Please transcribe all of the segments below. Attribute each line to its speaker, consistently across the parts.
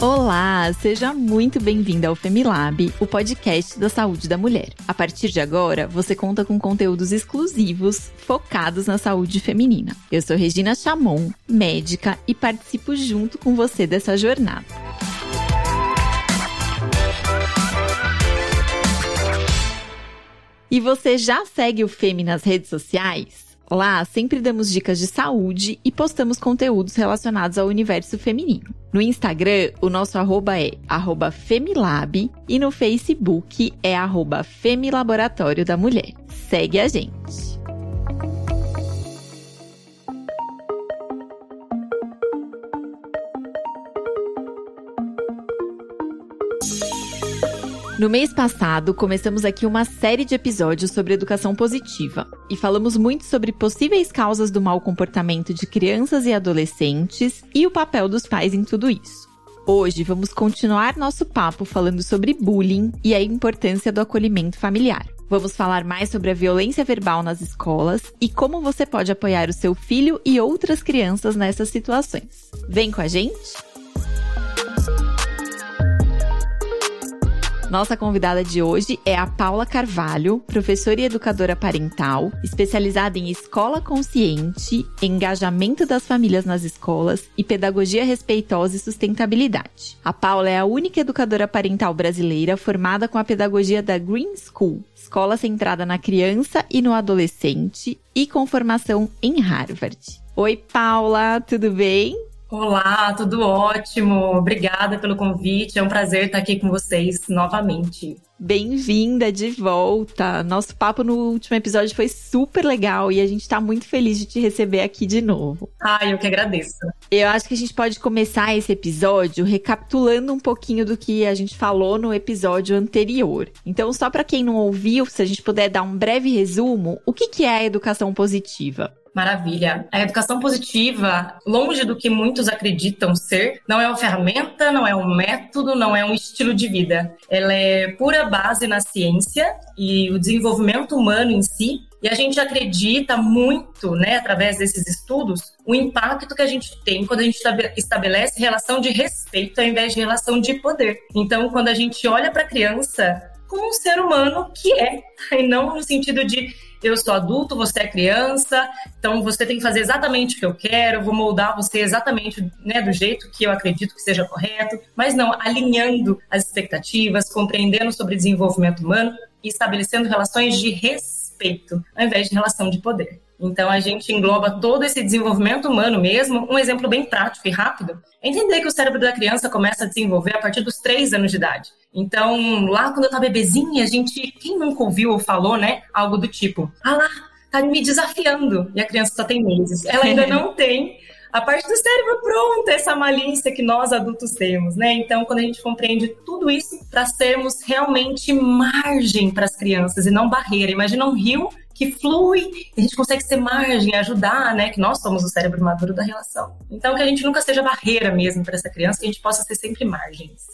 Speaker 1: Olá, seja muito bem-vinda ao Femilab, o podcast da saúde da mulher. A partir de agora, você conta com conteúdos exclusivos focados na saúde feminina. Eu sou Regina Chamon, médica, e participo junto com você dessa jornada. E você já segue o Femi nas redes sociais? Lá sempre damos dicas de saúde e postamos conteúdos relacionados ao universo feminino. No Instagram, o nosso arroba é arroba Femilab e no Facebook é arroba Femilaboratório da Mulher. Segue a gente! No mês passado, começamos aqui uma série de episódios sobre educação positiva e falamos muito sobre possíveis causas do mau comportamento de crianças e adolescentes e o papel dos pais em tudo isso. Hoje vamos continuar nosso papo falando sobre bullying e a importância do acolhimento familiar. Vamos falar mais sobre a violência verbal nas escolas e como você pode apoiar o seu filho e outras crianças nessas situações. Vem com a gente? Nossa convidada de hoje é a Paula Carvalho, professora e educadora parental, especializada em escola consciente, engajamento das famílias nas escolas e pedagogia respeitosa e sustentabilidade. A Paula é a única educadora parental brasileira formada com a pedagogia da Green School, escola centrada na criança e no adolescente e com formação em Harvard. Oi, Paula, tudo bem?
Speaker 2: Olá, tudo ótimo. Obrigada pelo convite. É um prazer estar aqui com vocês novamente.
Speaker 1: Bem-vinda de volta. Nosso papo no último episódio foi super legal e a gente está muito feliz de te receber aqui de novo.
Speaker 2: Ah, eu que agradeço.
Speaker 1: Eu acho que a gente pode começar esse episódio recapitulando um pouquinho do que a gente falou no episódio anterior. Então, só para quem não ouviu, se a gente puder dar um breve resumo, o que é a educação positiva?
Speaker 2: Maravilha. A educação positiva, longe do que muitos acreditam ser, não é uma ferramenta, não é um método, não é um estilo de vida. Ela é pura base na ciência e o desenvolvimento humano em si. E a gente acredita muito, né, através desses estudos, o impacto que a gente tem quando a gente estabelece relação de respeito ao invés de relação de poder. Então, quando a gente olha para a criança como um ser humano que é, e não no sentido de eu sou adulto, você é criança, então você tem que fazer exatamente o que eu quero, vou moldar você exatamente né, do jeito que eu acredito que seja correto, mas não, alinhando as expectativas, compreendendo sobre desenvolvimento humano e estabelecendo relações de respeito, ao invés de relação de poder. Então a gente engloba todo esse desenvolvimento humano mesmo. Um exemplo bem prático e rápido é entender que o cérebro da criança começa a desenvolver a partir dos três anos de idade. Então, lá quando eu tava bebezinha, a gente, quem nunca ouviu ou falou, né, algo do tipo, ah lá, tá me desafiando. E a criança só tem meses. Ela ainda não tem a parte do cérebro pronta, essa malícia que nós adultos temos, né? Então, quando a gente compreende tudo isso para sermos realmente margem para as crianças e não barreira. Imagina um rio que flui, a gente consegue ser margem, ajudar, né? Que nós somos o cérebro maduro da relação. Então, que a gente nunca seja barreira mesmo para essa criança, que a gente possa ser sempre margens.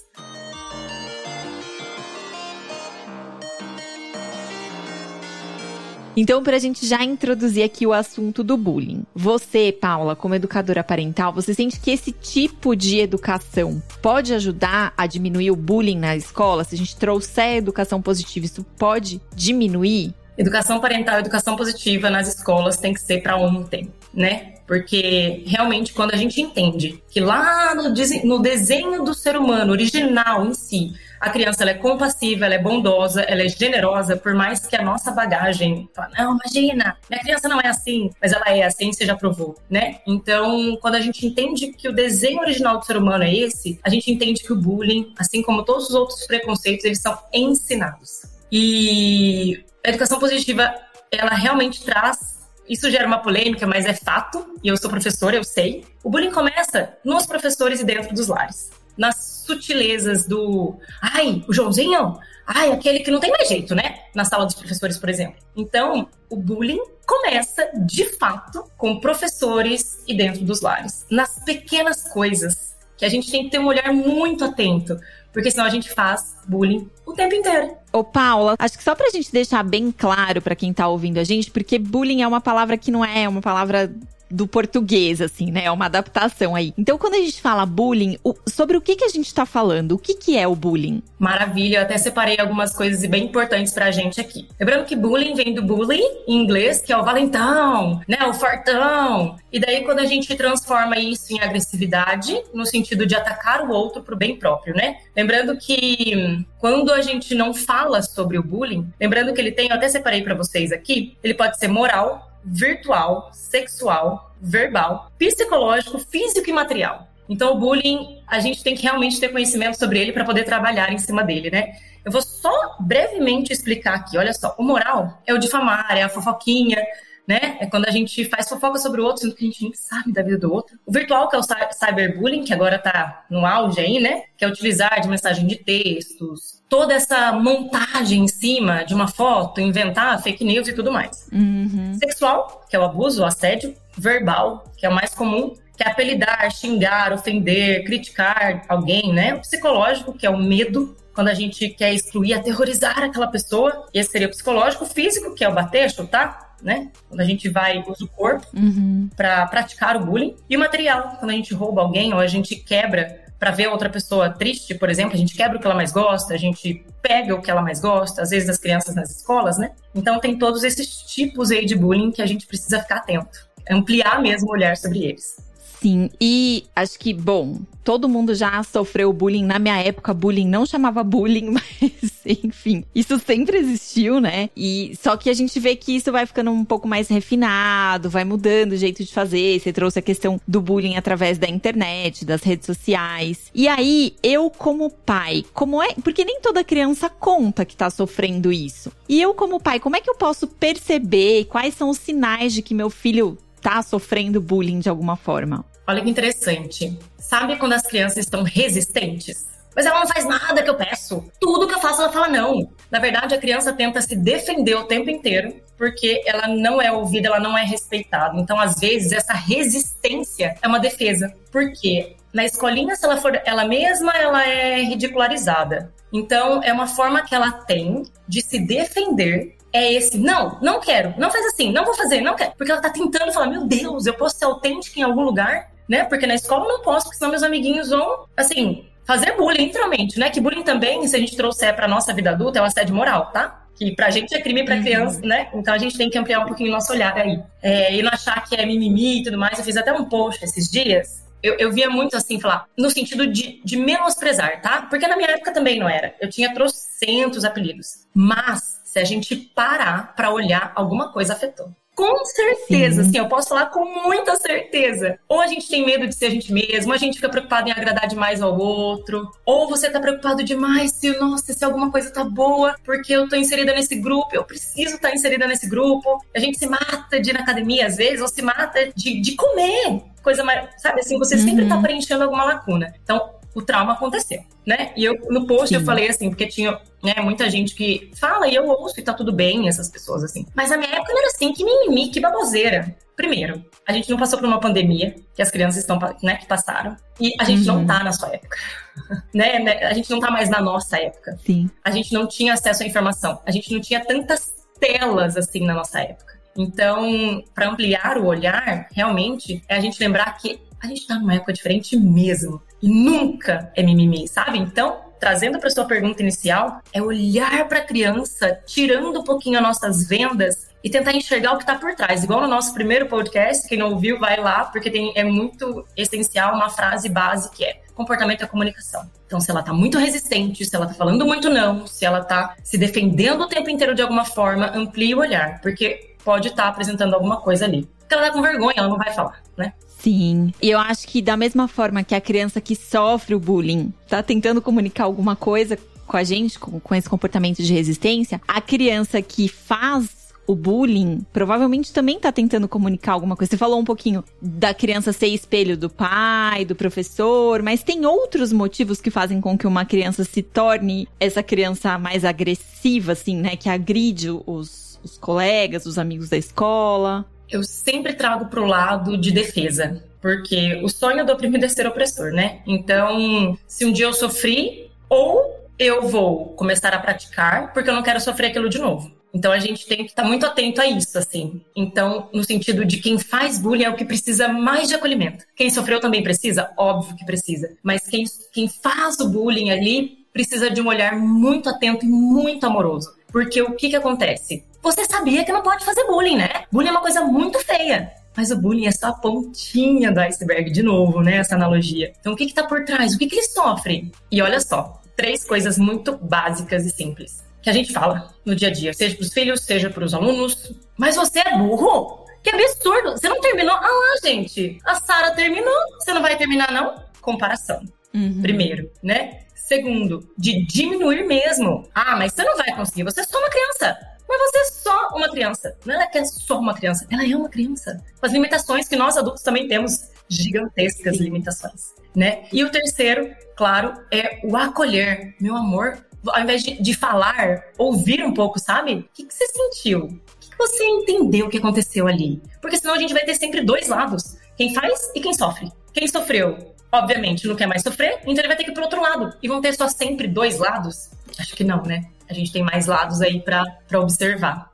Speaker 1: Então, para a gente já introduzir aqui o assunto do bullying. Você, Paula, como educadora parental, você sente que esse tipo de educação pode ajudar a diminuir o bullying na escola? Se a gente trouxer educação positiva, isso pode diminuir?
Speaker 2: Educação parental, educação positiva nas escolas tem que ser para ontem, né? Porque realmente quando a gente entende que lá no, no desenho do ser humano original em si, a criança é compassiva, ela é bondosa, ela é generosa, por mais que a nossa bagagem fala, não, imagina, minha criança não é assim, mas ela é assim, você já provou, né? Então, quando a gente entende que o desenho original do ser humano é esse, a gente entende que o bullying, assim como todos os outros preconceitos, eles são ensinados. E a educação positiva, ela realmente traz isso gera uma polêmica, mas é fato, e eu sou professora, eu sei. O bullying começa nos professores e dentro dos lares nas sutilezas do. Ai, o Joãozinho? Ai, aquele que não tem mais jeito, né? Na sala dos professores, por exemplo. Então, o bullying começa, de fato, com professores e dentro dos lares. Nas pequenas coisas, que a gente tem que ter um olhar muito atento porque senão a gente faz bullying o tempo inteiro.
Speaker 1: Ô, Paula, acho que só pra gente deixar bem claro para quem tá ouvindo a gente, porque bullying é uma palavra que não é uma palavra do português, assim, né? É uma adaptação aí. Então, quando a gente fala bullying, o, sobre o que, que a gente tá falando? O que, que é o bullying?
Speaker 2: Maravilha, eu até separei algumas coisas bem importantes pra gente aqui. Lembrando que bullying vem do bully, em inglês, que é o valentão, né? O fortão. E daí, quando a gente transforma isso em agressividade, no sentido de atacar o outro pro bem próprio, né? Lembrando que quando a gente não fala sobre o bullying, lembrando que ele tem, eu até separei para vocês aqui, ele pode ser moral, virtual, sexual, verbal, psicológico, físico e material. Então, o bullying, a gente tem que realmente ter conhecimento sobre ele para poder trabalhar em cima dele, né? Eu vou só brevemente explicar aqui. Olha só, o moral é o difamar, é a fofoquinha, né? É quando a gente faz fofoca sobre o outro, sendo que a gente nem sabe da vida do outro. O virtual, que é o cyberbullying, que agora tá no auge aí, né? Que é utilizar de mensagem de textos, toda essa montagem em cima de uma foto, inventar fake news e tudo mais.
Speaker 1: Uhum.
Speaker 2: Sexual, que é o abuso, o assédio. Verbal, que é o mais comum, que é apelidar, xingar, ofender, criticar alguém, né? O psicológico, que é o medo, quando a gente quer excluir, aterrorizar aquela pessoa. Esse seria o psicológico. O físico, que é o bater, chutar, né? Quando a gente vai usa o corpo
Speaker 1: uhum.
Speaker 2: para praticar o bullying. E o material, quando a gente rouba alguém ou a gente quebra para ver outra pessoa triste, por exemplo, a gente quebra o que ela mais gosta, a gente pega o que ela mais gosta, às vezes das crianças nas escolas, né? Então tem todos esses tipos aí de bullying que a gente precisa ficar atento, ampliar mesmo o olhar sobre eles.
Speaker 1: Sim, e acho que, bom, todo mundo já sofreu bullying. Na minha época, bullying não chamava bullying, mas enfim, isso sempre existiu, né? E só que a gente vê que isso vai ficando um pouco mais refinado, vai mudando o jeito de fazer. Você trouxe a questão do bullying através da internet, das redes sociais. E aí, eu como pai, como é, porque nem toda criança conta que tá sofrendo isso. E eu como pai, como é que eu posso perceber quais são os sinais de que meu filho tá sofrendo bullying de alguma forma?
Speaker 2: Olha que interessante. Sabe quando as crianças estão resistentes? Mas ela não faz nada que eu peço. Tudo que eu faço, ela fala não. Na verdade, a criança tenta se defender o tempo inteiro, porque ela não é ouvida, ela não é respeitada. Então, às vezes, essa resistência é uma defesa. Por quê? Na escolinha, se ela for ela mesma, ela é ridicularizada. Então, é uma forma que ela tem de se defender é esse. Não, não quero, não faz assim, não vou fazer, não quero. Porque ela tá tentando falar, meu Deus, eu posso ser autêntica em algum lugar? Né? Porque na escola eu não posso, porque senão meus amiguinhos vão, assim, fazer bullying, literalmente, né? Que bullying também, se a gente trouxer pra nossa vida adulta, é um assédio moral, tá? Que pra gente é crime pra uhum. criança, né? Então a gente tem que ampliar um pouquinho o nosso olhar aí. É, e não achar que é mimimi e tudo mais. Eu fiz até um post esses dias. Eu, eu via muito assim, falar, no sentido de, de menosprezar, tá? Porque na minha época também não era. Eu tinha trocentos apelidos. Mas, se a gente parar pra olhar, alguma coisa afetou. Com certeza, Sim. assim, eu posso falar com muita certeza. Ou a gente tem medo de ser a gente mesmo, a gente fica preocupado em agradar demais ao outro, ou você tá preocupado demais se, nossa, se alguma coisa tá boa, porque eu tô inserida nesse grupo, eu preciso estar tá inserida nesse grupo. A gente se mata de ir na academia às vezes, ou se mata de, de comer. Coisa mais, sabe assim, você uhum. sempre tá preenchendo alguma lacuna. Então, o trauma aconteceu, né? E eu, no post Sim. eu falei assim, porque tinha né, muita gente que fala e eu ouço e tá tudo bem, essas pessoas assim. Mas a minha época não era assim, que mimimi, que baboseira. Primeiro, a gente não passou por uma pandemia, que as crianças estão, né, que passaram. E a gente uhum. não tá na sua época. né, né? A gente não tá mais na nossa época.
Speaker 1: Sim.
Speaker 2: A gente não tinha acesso à informação. A gente não tinha tantas telas assim na nossa época. Então, para ampliar o olhar, realmente, é a gente lembrar que a gente tá numa época diferente mesmo. E nunca é mimimi, sabe? Então, trazendo para sua pergunta inicial, é olhar para a criança, tirando um pouquinho as nossas vendas e tentar enxergar o que está por trás. Igual no nosso primeiro podcast, quem não ouviu, vai lá, porque tem, é muito essencial uma frase base que é comportamento é comunicação. Então, se ela está muito resistente, se ela está falando muito não, se ela está se defendendo o tempo inteiro de alguma forma, amplie o olhar, porque pode estar tá apresentando alguma coisa ali. Porque ela está com vergonha, ela não vai falar, né?
Speaker 1: Sim. E eu acho que da mesma forma que a criança que sofre o bullying tá tentando comunicar alguma coisa com a gente, com, com esse comportamento de resistência, a criança que faz o bullying provavelmente também tá tentando comunicar alguma coisa. Você falou um pouquinho da criança ser espelho do pai, do professor, mas tem outros motivos que fazem com que uma criança se torne essa criança mais agressiva, assim, né? Que agride os, os colegas, os amigos da escola
Speaker 2: eu sempre trago para o lado de defesa, porque o sonho do oprimido é ser opressor, né? Então, se um dia eu sofri, ou eu vou começar a praticar, porque eu não quero sofrer aquilo de novo. Então a gente tem que estar tá muito atento a isso, assim. Então, no sentido de quem faz bullying é o que precisa mais de acolhimento. Quem sofreu também precisa? Óbvio que precisa. Mas quem, quem faz o bullying ali precisa de um olhar muito atento e muito amoroso. Porque o que que acontece? Você sabia que não pode fazer bullying, né? Bullying é uma coisa muito feia. Mas o bullying é só a pontinha do iceberg, de novo, né? Essa analogia. Então, o que que tá por trás? O que que eles sofrem? E olha só, três coisas muito básicas e simples que a gente fala no dia a dia, seja para os filhos, seja para os alunos. Mas você é burro? Que absurdo! Você não terminou? Ah lá, gente, a Sara terminou. Você não vai terminar, não? Comparação. Uhum. Primeiro, né? Segundo, de diminuir mesmo. Ah, mas você não vai conseguir, você é só uma criança. Mas você é só uma criança. Não é que é só uma criança, ela é uma criança. Com as limitações que nós adultos também temos, gigantescas limitações, né? E o terceiro, claro, é o acolher. Meu amor, ao invés de, de falar, ouvir um pouco, sabe? O que, que você sentiu? O que, que você entendeu que aconteceu ali? Porque senão a gente vai ter sempre dois lados: quem faz e quem sofre. Quem sofreu, obviamente, não quer mais sofrer, então ele vai ter que ir pro outro lado. E vão ter só sempre dois lados? Acho que não, né? A gente tem mais lados aí para observar.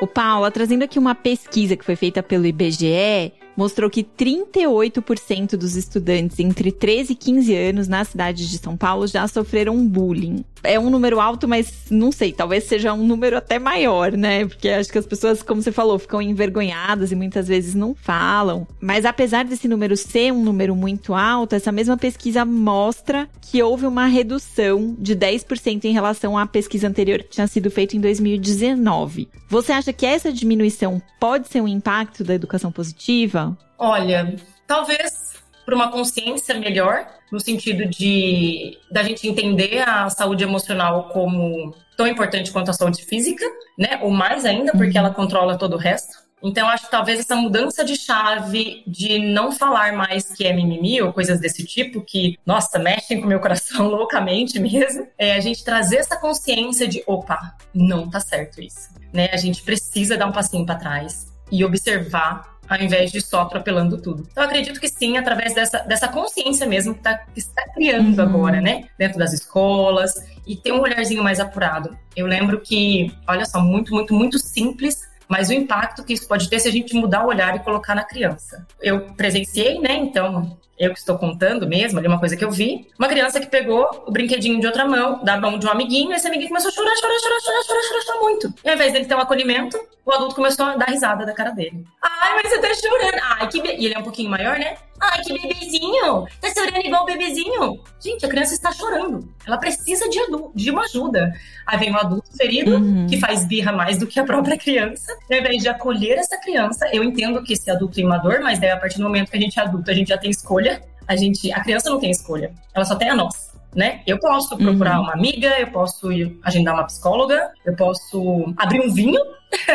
Speaker 1: O Paula, trazendo aqui uma pesquisa que foi feita pelo IBGE, mostrou que 38% dos estudantes entre 13 e 15 anos na cidade de São Paulo já sofreram bullying. É um número alto, mas não sei, talvez seja um número até maior, né? Porque acho que as pessoas, como você falou, ficam envergonhadas e muitas vezes não falam. Mas apesar desse número ser um número muito alto, essa mesma pesquisa mostra que houve uma redução de 10% em relação à pesquisa anterior que tinha sido feita em 2019. Você acha que essa diminuição pode ser um impacto da educação positiva?
Speaker 2: Olha, talvez para uma consciência melhor, no sentido de da gente entender a saúde emocional como tão importante quanto a saúde física, né? Ou mais ainda, porque uhum. ela controla todo o resto. Então, acho que talvez essa mudança de chave de não falar mais que é mimimi ou coisas desse tipo, que, nossa, mexem com o meu coração loucamente mesmo, é a gente trazer essa consciência de, opa, não tá certo isso. Né? A gente precisa dar um passinho para trás e observar ao invés de só atropelando tudo. Então, acredito que sim, através dessa, dessa consciência mesmo que, tá, que está criando uhum. agora, né? Dentro das escolas e ter um olharzinho mais apurado. Eu lembro que, olha só, muito, muito, muito simples, mas o impacto que isso pode ter se a gente mudar o olhar e colocar na criança. Eu presenciei, né? Então, eu que estou contando mesmo, ali uma coisa que eu vi. Uma criança que pegou o brinquedinho de outra mão, da mão de um amiguinho, e esse amiguinho começou a chorar, chorar, chorar, chorar, chorar, chorar, chorar muito. E ao invés dele ter um acolhimento, o adulto começou a dar risada da cara dele. Ai, mas você tá chorando. Ai, que be... E ele é um pouquinho maior, né? Ai, que bebezinho! Tá chorando igual o bebezinho. Gente, a criança está chorando. Ela precisa de, adulto, de uma ajuda. Aí vem um adulto ferido, uhum. que faz birra mais do que a própria criança. E ao invés de acolher essa criança, eu entendo que esse adulto é imador, mas daí a partir do momento que a gente é adulto, a gente já tem escolha. A gente, a criança não tem escolha. Ela só tem a nós. Né? Eu posso procurar uhum. uma amiga, eu posso agendar uma psicóloga, eu posso abrir um vinho,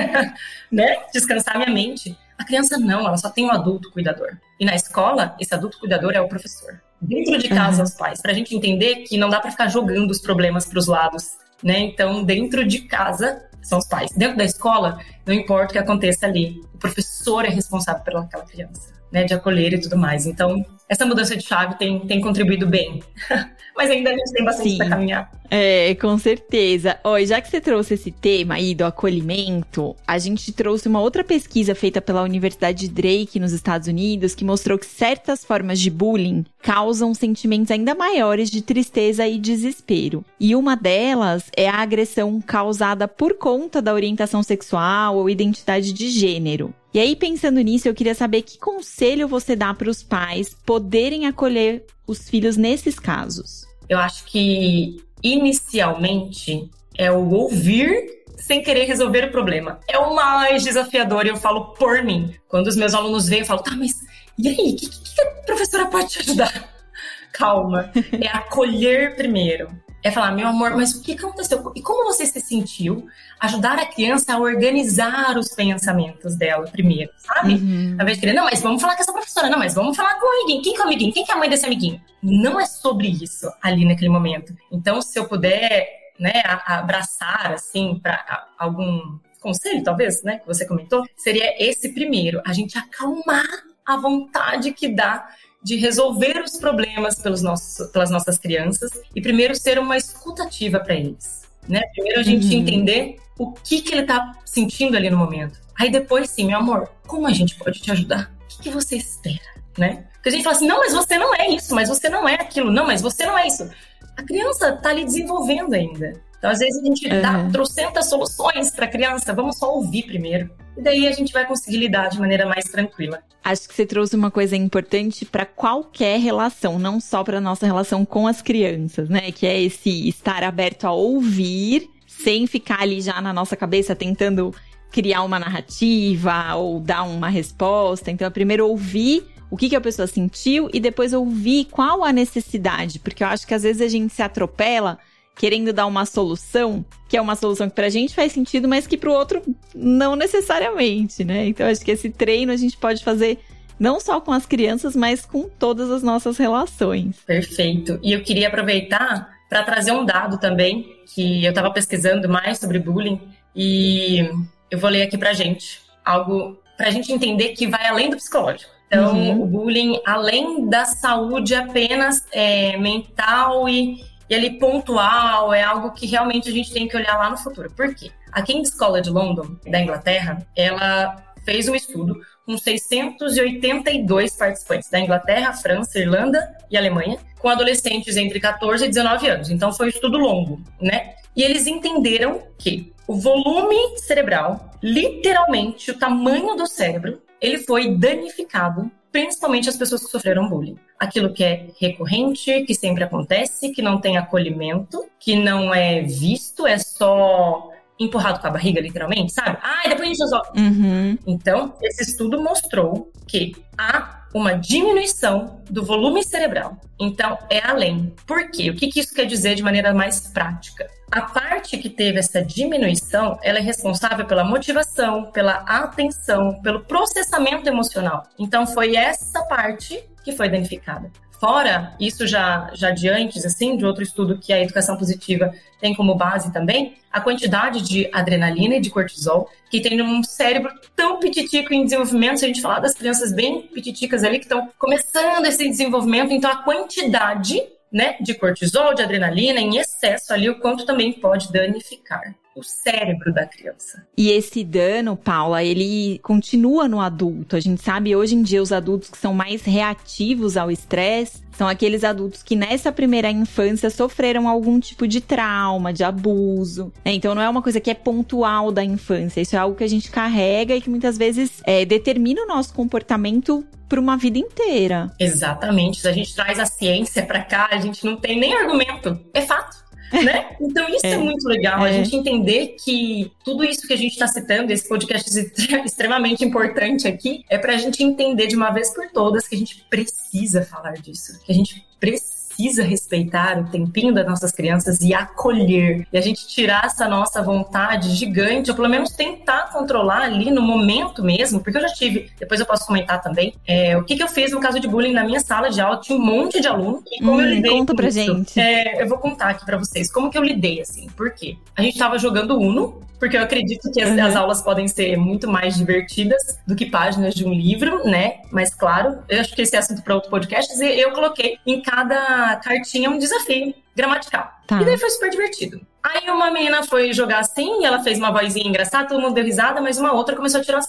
Speaker 2: né? Descansar minha mente. A criança não, ela só tem um adulto cuidador. E na escola, esse adulto cuidador é o professor. Dentro de casa, uhum. os pais, para a gente entender que não dá para ficar jogando os problemas para os lados, né? Então, dentro de casa, são os pais. Dentro da escola, não importa o que aconteça ali, o professor é responsável pelaquela criança, né? De acolher e tudo mais. Então, essa mudança de chave tem, tem contribuído bem. Mas ainda a gente tem bastante para caminhar.
Speaker 1: É, com certeza. Oi, já que você trouxe esse tema aí do acolhimento, a gente trouxe uma outra pesquisa feita pela Universidade de Drake nos Estados Unidos que mostrou que certas formas de bullying causam sentimentos ainda maiores de tristeza e desespero. E uma delas é a agressão causada por conta da orientação sexual ou identidade de gênero. E aí, pensando nisso, eu queria saber que conselho você dá para os pais poderem acolher os filhos nesses casos.
Speaker 2: Eu acho que, inicialmente, é o ouvir sem querer resolver o problema. É o mais desafiador, e eu falo por mim. Quando os meus alunos vêm, eu falo, tá, mas e aí? O que, que, que a professora pode te ajudar? Calma. É acolher primeiro é falar, meu amor, mas o que aconteceu? E como você se sentiu? Ajudar a criança a organizar os pensamentos dela primeiro, sabe? Uhum. Ao invés de querer, não, mas vamos falar com essa professora, não, mas vamos falar com o amiguinho. Quem que é o amiguinho? Quem que é a mãe desse amiguinho? Não é sobre isso ali naquele momento. Então, se eu puder, né, abraçar, assim, para algum conselho, talvez, né, que você comentou, seria esse primeiro, a gente acalmar a vontade que dá de resolver os problemas pelos nossos, pelas nossas crianças e primeiro ser uma escutativa para eles. Né? Primeiro a gente uhum. entender o que, que ele está sentindo ali no momento. Aí depois, sim, meu amor, como a gente pode te ajudar? O que, que você espera? Né? Porque a gente fala assim, não, mas você não é isso, mas você não é aquilo, não, mas você não é isso. A criança está ali desenvolvendo ainda. Então, às vezes, a gente uhum. dá trocentas soluções para a criança, vamos só ouvir primeiro. E daí a gente vai conseguir lidar de maneira mais tranquila.
Speaker 1: Acho que você trouxe uma coisa importante para qualquer relação, não só para nossa relação com as crianças, né? Que é esse estar aberto a ouvir, sem ficar ali já na nossa cabeça tentando criar uma narrativa ou dar uma resposta. Então, é primeiro ouvir o que, que a pessoa sentiu e depois ouvir qual a necessidade, porque eu acho que às vezes a gente se atropela querendo dar uma solução, que é uma solução que pra gente faz sentido, mas que pro outro não necessariamente, né? Então acho que esse treino a gente pode fazer não só com as crianças, mas com todas as nossas relações.
Speaker 2: Perfeito. E eu queria aproveitar para trazer um dado também, que eu estava pesquisando mais sobre bullying e eu vou ler aqui pra gente. Algo pra gente entender que vai além do psicológico. Então, uhum. o bullying, além da saúde apenas é, mental e e ali pontual, é algo que realmente a gente tem que olhar lá no futuro. Por quê? A King's College London, da Inglaterra, ela fez um estudo com 682 participantes da Inglaterra, França, Irlanda e Alemanha, com adolescentes entre 14 e 19 anos. Então foi um estudo longo, né? E eles entenderam que o volume cerebral, literalmente o tamanho do cérebro, ele foi danificado principalmente as pessoas que sofreram bullying. Aquilo que é recorrente, que sempre acontece, que não tem acolhimento, que não é visto, é só empurrado com a barriga, literalmente, sabe? Ah, depois a gente resolve. Uhum. Então, esse estudo mostrou que há uma diminuição do volume cerebral. Então, é além. Por quê? O que, que isso quer dizer de maneira mais prática? A parte que teve essa diminuição, ela é responsável pela motivação, pela atenção, pelo processamento emocional. Então, foi essa parte que foi danificada. Fora isso já, já de antes, assim, de outro estudo que a educação positiva tem como base também, a quantidade de adrenalina e de cortisol que tem num cérebro tão pititico em desenvolvimento, se a gente falar das crianças bem pititicas ali que estão começando esse desenvolvimento, então a quantidade né, de cortisol, de adrenalina em excesso ali, o quanto também pode danificar o cérebro da criança.
Speaker 1: E esse dano, Paula, ele continua no adulto. A gente sabe hoje em dia os adultos que são mais reativos ao estresse são aqueles adultos que nessa primeira infância sofreram algum tipo de trauma, de abuso. Né? Então não é uma coisa que é pontual da infância, isso é algo que a gente carrega e que muitas vezes é, determina o nosso comportamento por uma vida inteira.
Speaker 2: Exatamente. Se a gente traz a ciência para cá, a gente não tem nem argumento. É fato né? Então isso é, é muito legal, é. a gente entender que tudo isso que a gente está citando, esse podcast extremamente importante aqui, é para a gente entender de uma vez por todas que a gente precisa falar disso, que a gente precisa precisa respeitar o tempinho das nossas crianças e acolher. E a gente tirar essa nossa vontade gigante, ou pelo menos tentar controlar ali no momento mesmo, porque eu já tive, depois eu posso comentar também, é, o que, que eu fiz no caso de bullying na minha sala de aula, tinha um monte de aluno,
Speaker 1: e como hum, eu lidei conta pra isso, gente.
Speaker 2: É, eu vou contar aqui pra vocês como que eu lidei, assim, por quê? A gente tava jogando Uno, porque eu acredito que as, uhum. as, aulas podem ser muito mais divertidas do que páginas de um livro, né? Mas claro, eu acho que esse é assunto para outro podcast, e eu coloquei em cada cartinha um desafio gramatical. Tá. E daí foi super divertido. Aí uma menina foi jogar assim, e ela fez uma vozinha engraçada, todo mundo deu risada, mas uma outra começou a tirar.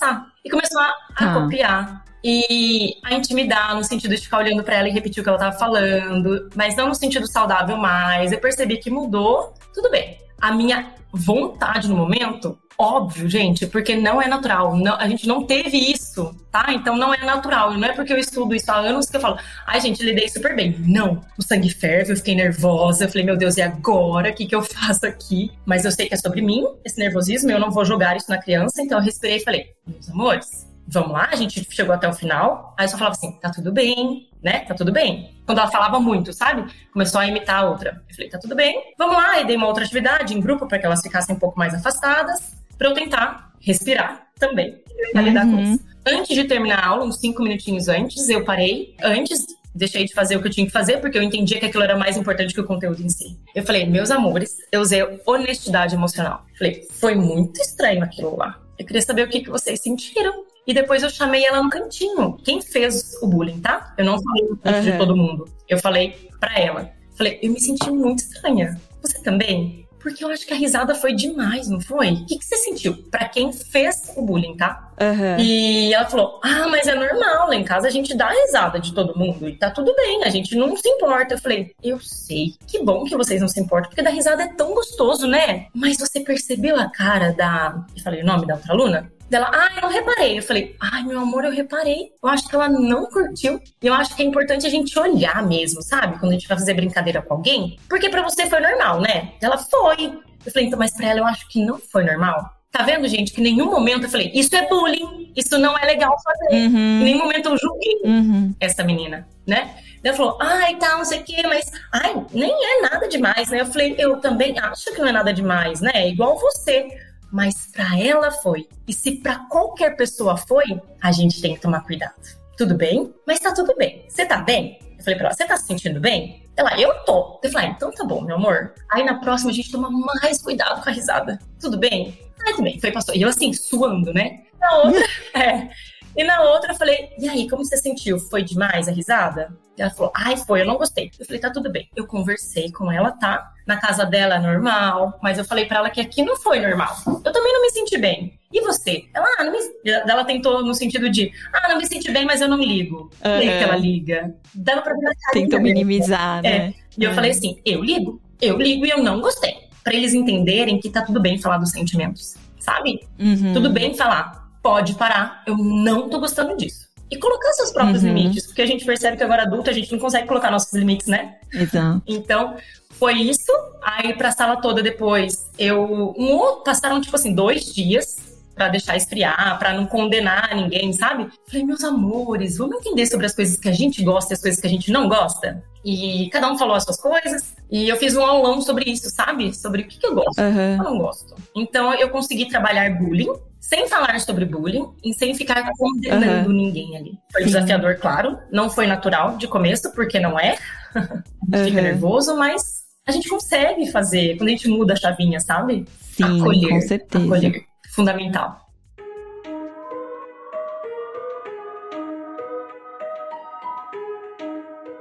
Speaker 2: E começou a, a tá. copiar e a intimidar no sentido de ficar olhando para ela e repetir o que ela tava falando, mas não no sentido saudável mais. Eu percebi que mudou, tudo bem. A minha vontade no momento, óbvio, gente, porque não é natural. Não, a gente não teve isso, tá? Então não é natural. Não é porque eu estudo isso há anos que eu falo, ai, gente, lidei super bem. Não. O sangue ferve, eu fiquei nervosa. Eu falei, meu Deus, e agora? O que, que eu faço aqui? Mas eu sei que é sobre mim, esse nervosismo, eu não vou jogar isso na criança. Então eu respirei e falei, meus amores, vamos lá, a gente chegou até o final. Aí eu só falava assim, tá tudo bem, né? Tá tudo bem. Quando ela falava muito, sabe? Começou a imitar a outra. Eu falei, tá tudo bem, vamos lá. E dei uma outra atividade em grupo para que elas ficassem um pouco mais afastadas, para eu tentar respirar também. Tentar uhum. lidar com uhum. isso. Antes de terminar a aula, uns cinco minutinhos antes, eu parei. Antes, deixei de fazer o que eu tinha que fazer, porque eu entendia que aquilo era mais importante que o conteúdo em si. Eu falei, meus amores, eu usei honestidade emocional. Falei, foi muito estranho aquilo lá. Eu queria saber o que, que vocês sentiram E depois eu chamei ela no cantinho. Quem fez o bullying, tá? Eu não falei no uhum. de todo mundo. Eu falei pra ela. Falei, eu me senti muito estranha. Você também? Porque eu acho que a risada foi demais, não foi? O que, que você sentiu? Para quem fez o bullying, tá?
Speaker 1: Uhum.
Speaker 2: E ela falou: Ah, mas é normal, lá em casa a gente dá risada de todo mundo e tá tudo bem, a gente não se importa. Eu falei: Eu sei, que bom que vocês não se importam, porque dar risada é tão gostoso, né? Mas você percebeu a cara da. Eu falei o nome da outra aluna? Dela, ah, eu não reparei. Eu falei, ai, meu amor, eu reparei. Eu acho que ela não curtiu. E eu acho que é importante a gente olhar mesmo, sabe? Quando a gente vai fazer brincadeira com alguém. Porque para você foi normal, né? Ela foi. Eu falei, então, mas pra ela eu acho que não foi normal. Tá vendo, gente, que em nenhum momento eu falei, isso é bullying, isso não é legal fazer. Uhum. Em nenhum momento eu julguei uhum. essa menina, né? Ela falou, ai, tá, não sei o quê, mas, ai, nem é nada demais, né? Eu falei, eu também acho que não é nada demais, né? É igual você mas para ela foi. E se para qualquer pessoa foi, a gente tem que tomar cuidado. Tudo bem? Mas tá tudo bem. Você tá bem? Eu falei pra ela, você tá se sentindo bem? Ela, eu tô. Eu falei, ah, então tá bom, meu amor. Aí na próxima a gente toma mais cuidado com a risada. Tudo bem? Aí tudo bem. Foi, passou. E eu assim, suando, né? Na outra, é. E na outra eu falei, e aí, como você sentiu? Foi demais a risada? E ela falou, ai, foi, eu não gostei. Eu falei, tá tudo bem. Eu conversei com ela, tá? Na casa dela é normal, mas eu falei para ela que aqui não foi normal. Eu também não me senti bem. E você? Ela, ah, não me... ela tentou no sentido de, ah, não me senti bem, mas eu não ligo. Uhum. Falei que ela liga. Dava pra ver
Speaker 1: Tentou minimizar, né?
Speaker 2: É. E eu falei assim, eu ligo, eu ligo e eu não gostei. Para eles entenderem que tá tudo bem falar dos sentimentos, sabe?
Speaker 1: Uhum.
Speaker 2: Tudo bem falar pode parar, eu não tô gostando disso. E colocar seus próprios uhum. limites, porque a gente percebe que agora adulto a gente não consegue colocar nossos limites, né?
Speaker 1: Exato.
Speaker 2: Então, foi isso. Aí pra sala toda depois, eu. Um, passaram, tipo assim, dois dias para deixar esfriar, para não condenar ninguém, sabe? Falei, meus amores, vamos entender sobre as coisas que a gente gosta e as coisas que a gente não gosta? E cada um falou as suas coisas. E eu fiz um aulão sobre isso, sabe? Sobre o que, que eu gosto, uhum. o que eu não gosto. Então eu consegui trabalhar bullying, sem falar sobre bullying e sem ficar condenando uhum. ninguém ali. Foi desafiador, claro. Não foi natural de começo, porque não é. uhum. Fica nervoso, mas a gente consegue fazer quando a gente muda a chavinha, sabe?
Speaker 1: Sim, acolher, com certeza.
Speaker 2: Acolher. Fundamental.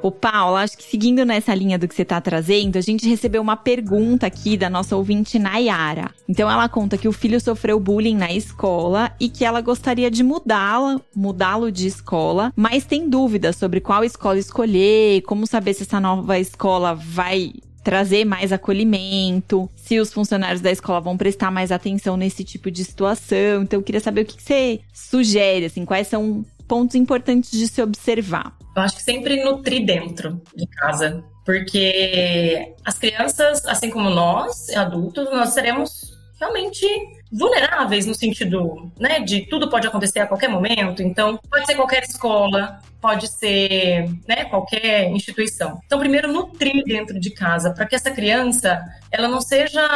Speaker 1: Ô, Paula, acho que seguindo nessa linha do que você está trazendo, a gente recebeu uma pergunta aqui da nossa ouvinte Nayara. Então ela conta que o filho sofreu bullying na escola e que ela gostaria de mudá-la, mudá-lo de escola, mas tem dúvidas sobre qual escola escolher, como saber se essa nova escola vai trazer mais acolhimento, se os funcionários da escola vão prestar mais atenção nesse tipo de situação. Então, eu queria saber o que você sugere, assim, quais são pontos importantes de se observar?
Speaker 2: Eu acho que sempre nutrir dentro de casa, porque as crianças, assim como nós, adultos, nós seremos realmente vulneráveis no sentido, né, de tudo pode acontecer a qualquer momento. Então, pode ser qualquer escola, pode ser, né, qualquer instituição. Então, primeiro nutrir dentro de casa para que essa criança, ela não seja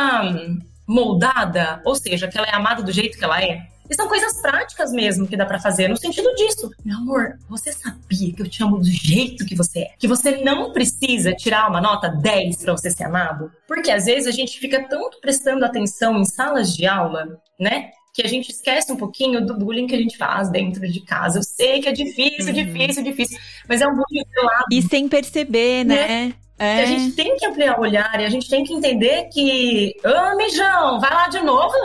Speaker 2: moldada, ou seja, que ela é amada do jeito que ela é, e são coisas práticas mesmo que dá para fazer, no sentido disso. Meu amor, você sabia que eu te amo do jeito que você é? Que você não precisa tirar uma nota 10 para você ser amado? Porque às vezes a gente fica tanto prestando atenção em salas de aula, né? Que a gente esquece um pouquinho do bullying que a gente faz dentro de casa. Eu sei que é difícil, uhum. difícil, difícil, mas é um bullying pelado.
Speaker 1: E sem perceber, né? né?
Speaker 2: É. a gente tem que ampliar o olhar e a gente tem que entender que, ô, oh, mijão, vai lá de novo,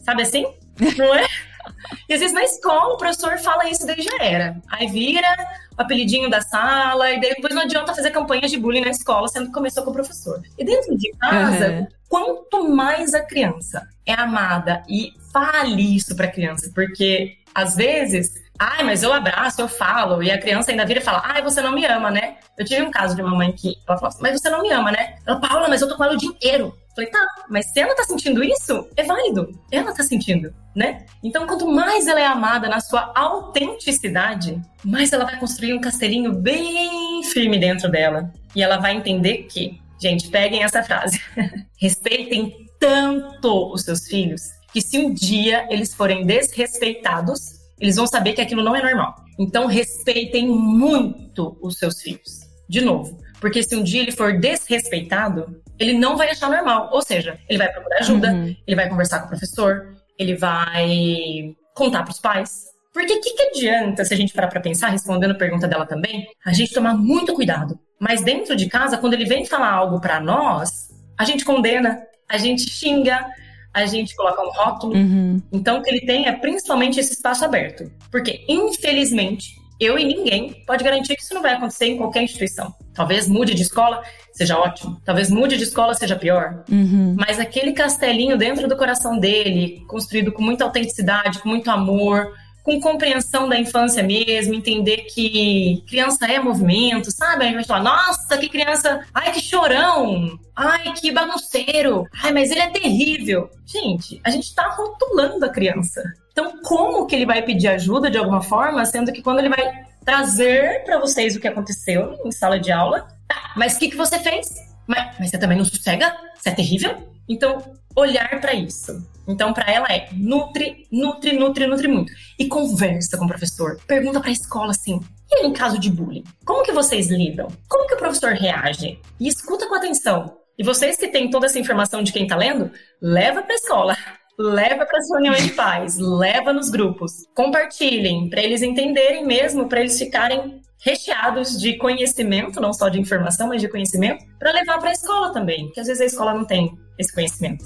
Speaker 2: sabe assim? Não é? E às vezes na escola o professor fala isso, daí já era. Aí vira o apelidinho da sala, e depois não adianta fazer campanhas de bullying na escola, sendo que começou com o professor. E dentro de casa, uhum. quanto mais a criança é amada e fale isso pra criança, porque às vezes Ai, mas eu abraço, eu falo. E a criança ainda vira e fala: Ai, você não me ama, né? Eu tive um caso de uma mãe que ela falou assim: Mas você não me ama, né? Ela, Paula, mas eu tô com ela o dia inteiro. Falei, tá, mas se ela tá sentindo isso, é válido. Ela tá sentindo, né? Então, quanto mais ela é amada na sua autenticidade, mais ela vai construir um castelinho bem firme dentro dela. E ela vai entender que, gente, peguem essa frase. Respeitem tanto os seus filhos que se um dia eles forem desrespeitados, eles vão saber que aquilo não é normal. Então, respeitem muito os seus filhos. De novo, porque se um dia ele for desrespeitado, ele não vai achar normal. Ou seja, ele vai procurar ajuda, uhum. ele vai conversar com o professor, ele vai contar para os pais. Porque o que, que adianta, se a gente parar para pensar, respondendo a pergunta dela também, a gente tomar muito cuidado. Mas dentro de casa, quando ele vem falar algo para nós, a gente condena, a gente xinga, a gente coloca um rótulo. Uhum. Então, o que ele tem é principalmente esse espaço aberto. Porque, infelizmente, eu e ninguém pode garantir que isso não vai acontecer em qualquer instituição. Talvez mude de escola, seja ótimo. Talvez mude de escola, seja pior. Uhum. Mas aquele castelinho dentro do coração dele, construído com muita autenticidade, com muito amor, com compreensão da infância mesmo, entender que criança é movimento, sabe? A gente vai falar, nossa, que criança, ai, que chorão, ai, que bagunceiro, ai, mas ele é terrível. Gente, a gente tá rotulando a criança. Então, como que ele vai pedir ajuda de alguma forma, sendo que quando ele vai trazer para vocês o que aconteceu em sala de aula, tá, mas o que, que você fez? Mas, mas você também não sossega? Você é terrível? Então, olhar para isso. Então, para ela é nutre, nutre, nutre, nutre muito. E conversa com o professor. Pergunta para a escola assim: e em caso de bullying? Como que vocês lidam? Como que o professor reage? E escuta com atenção. E vocês que têm toda essa informação de quem está lendo, leva para a escola. Leva para as reuniões de pais, leva nos grupos, compartilhem para eles entenderem mesmo, para eles ficarem recheados de conhecimento, não só de informação, mas de conhecimento, para levar para a escola também, porque às vezes a escola não tem esse conhecimento.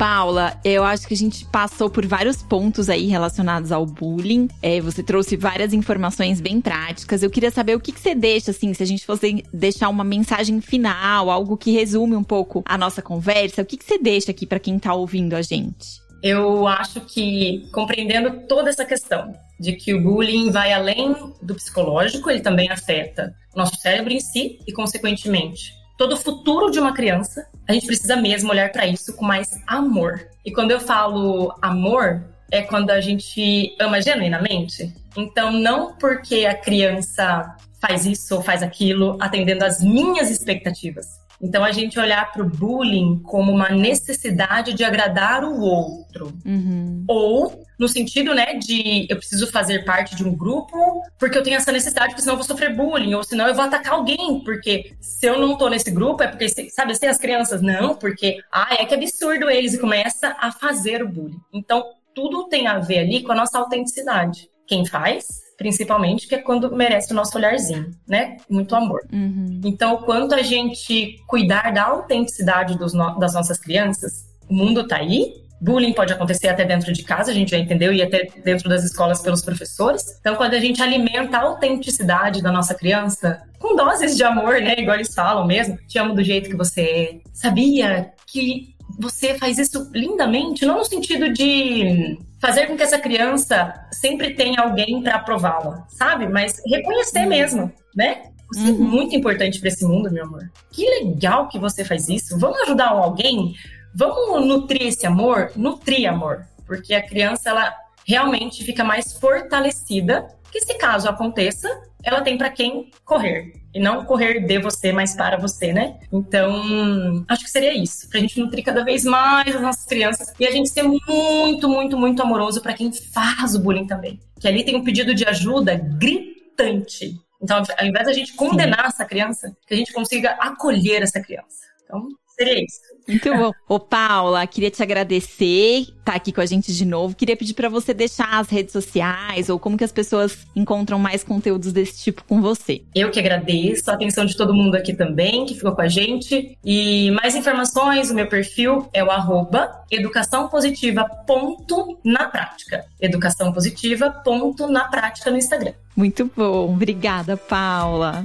Speaker 1: Paula, eu acho que a gente passou por vários pontos aí relacionados ao bullying. É, você trouxe várias informações bem práticas. Eu queria saber o que, que você deixa, assim, se a gente fosse deixar uma mensagem final, algo que resume um pouco a nossa conversa, o que, que você deixa aqui para quem está ouvindo a gente?
Speaker 2: Eu acho que compreendendo toda essa questão de que o bullying vai além do psicológico, ele também afeta o nosso cérebro em si e, consequentemente, todo o futuro de uma criança, a gente precisa mesmo olhar para isso com mais amor. E quando eu falo amor, é quando a gente ama genuinamente. Então, não porque a criança faz isso ou faz aquilo atendendo às minhas expectativas. Então, a gente olhar para o bullying como uma necessidade de agradar o outro. Uhum. Ou no sentido, né, de eu preciso fazer parte de um grupo porque eu tenho essa necessidade, porque senão eu vou sofrer bullying, ou senão eu vou atacar alguém, porque se eu não tô nesse grupo é porque, sabe, assim, as crianças, não, porque, ah, é que absurdo eles, e começa a fazer o bullying. Então, tudo tem a ver ali com a nossa autenticidade. Quem faz, principalmente, que é quando merece o nosso olharzinho, né? Muito amor. Uhum. Então, quanto a gente cuidar da autenticidade no das nossas crianças, o mundo tá aí, Bullying pode acontecer até dentro de casa, a gente já entendeu, e até dentro das escolas pelos professores. Então, quando a gente alimenta a autenticidade da nossa criança, com doses de amor, né? Igual eles falam mesmo, te amo do jeito que você é. Sabia que você faz isso lindamente, não no sentido de fazer com que essa criança sempre tenha alguém para aprová-la, sabe? Mas reconhecer mesmo, né? Você é uhum. é muito importante para esse mundo, meu amor. Que legal que você faz isso. Vamos ajudar alguém? Vamos nutrir esse amor? Nutrir amor. Porque a criança, ela realmente fica mais fortalecida que se caso aconteça, ela tem para quem correr. E não correr de você, mas para você, né? Então, acho que seria isso. Pra gente nutrir cada vez mais as nossas crianças. E a gente ser muito, muito, muito amoroso para quem faz o bullying também. Que ali tem um pedido de ajuda gritante. Então, ao invés da gente condenar Sim. essa criança, que a gente consiga acolher essa criança. Então, isso.
Speaker 1: Muito bom. Ô, Paula, queria te agradecer estar tá aqui com a gente de novo. Queria pedir para você deixar as redes sociais ou como que as pessoas encontram mais conteúdos desse tipo com você.
Speaker 2: Eu que agradeço a atenção de todo mundo aqui também, que ficou com a gente. E mais informações, o meu perfil é o arroba educação positiva ponto na prática. Educação positiva ponto na prática no Instagram.
Speaker 1: Muito bom. Obrigada, Paula.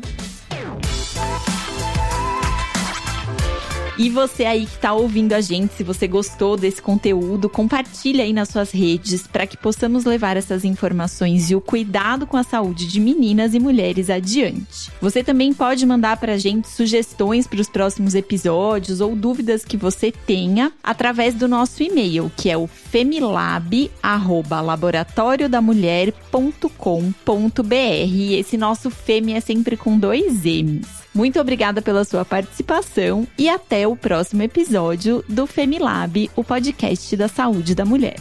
Speaker 1: E você aí que tá ouvindo a gente, se você gostou desse conteúdo, compartilha aí nas suas redes para que possamos levar essas informações e o cuidado com a saúde de meninas e mulheres adiante. Você também pode mandar pra gente sugestões para os próximos episódios ou dúvidas que você tenha através do nosso e-mail, que é o femilab@laboratoriodamulher.com.br. Esse nosso Femi é sempre com dois M's. Muito obrigada pela sua participação e até o próximo episódio do Femilab, o podcast da saúde da mulher.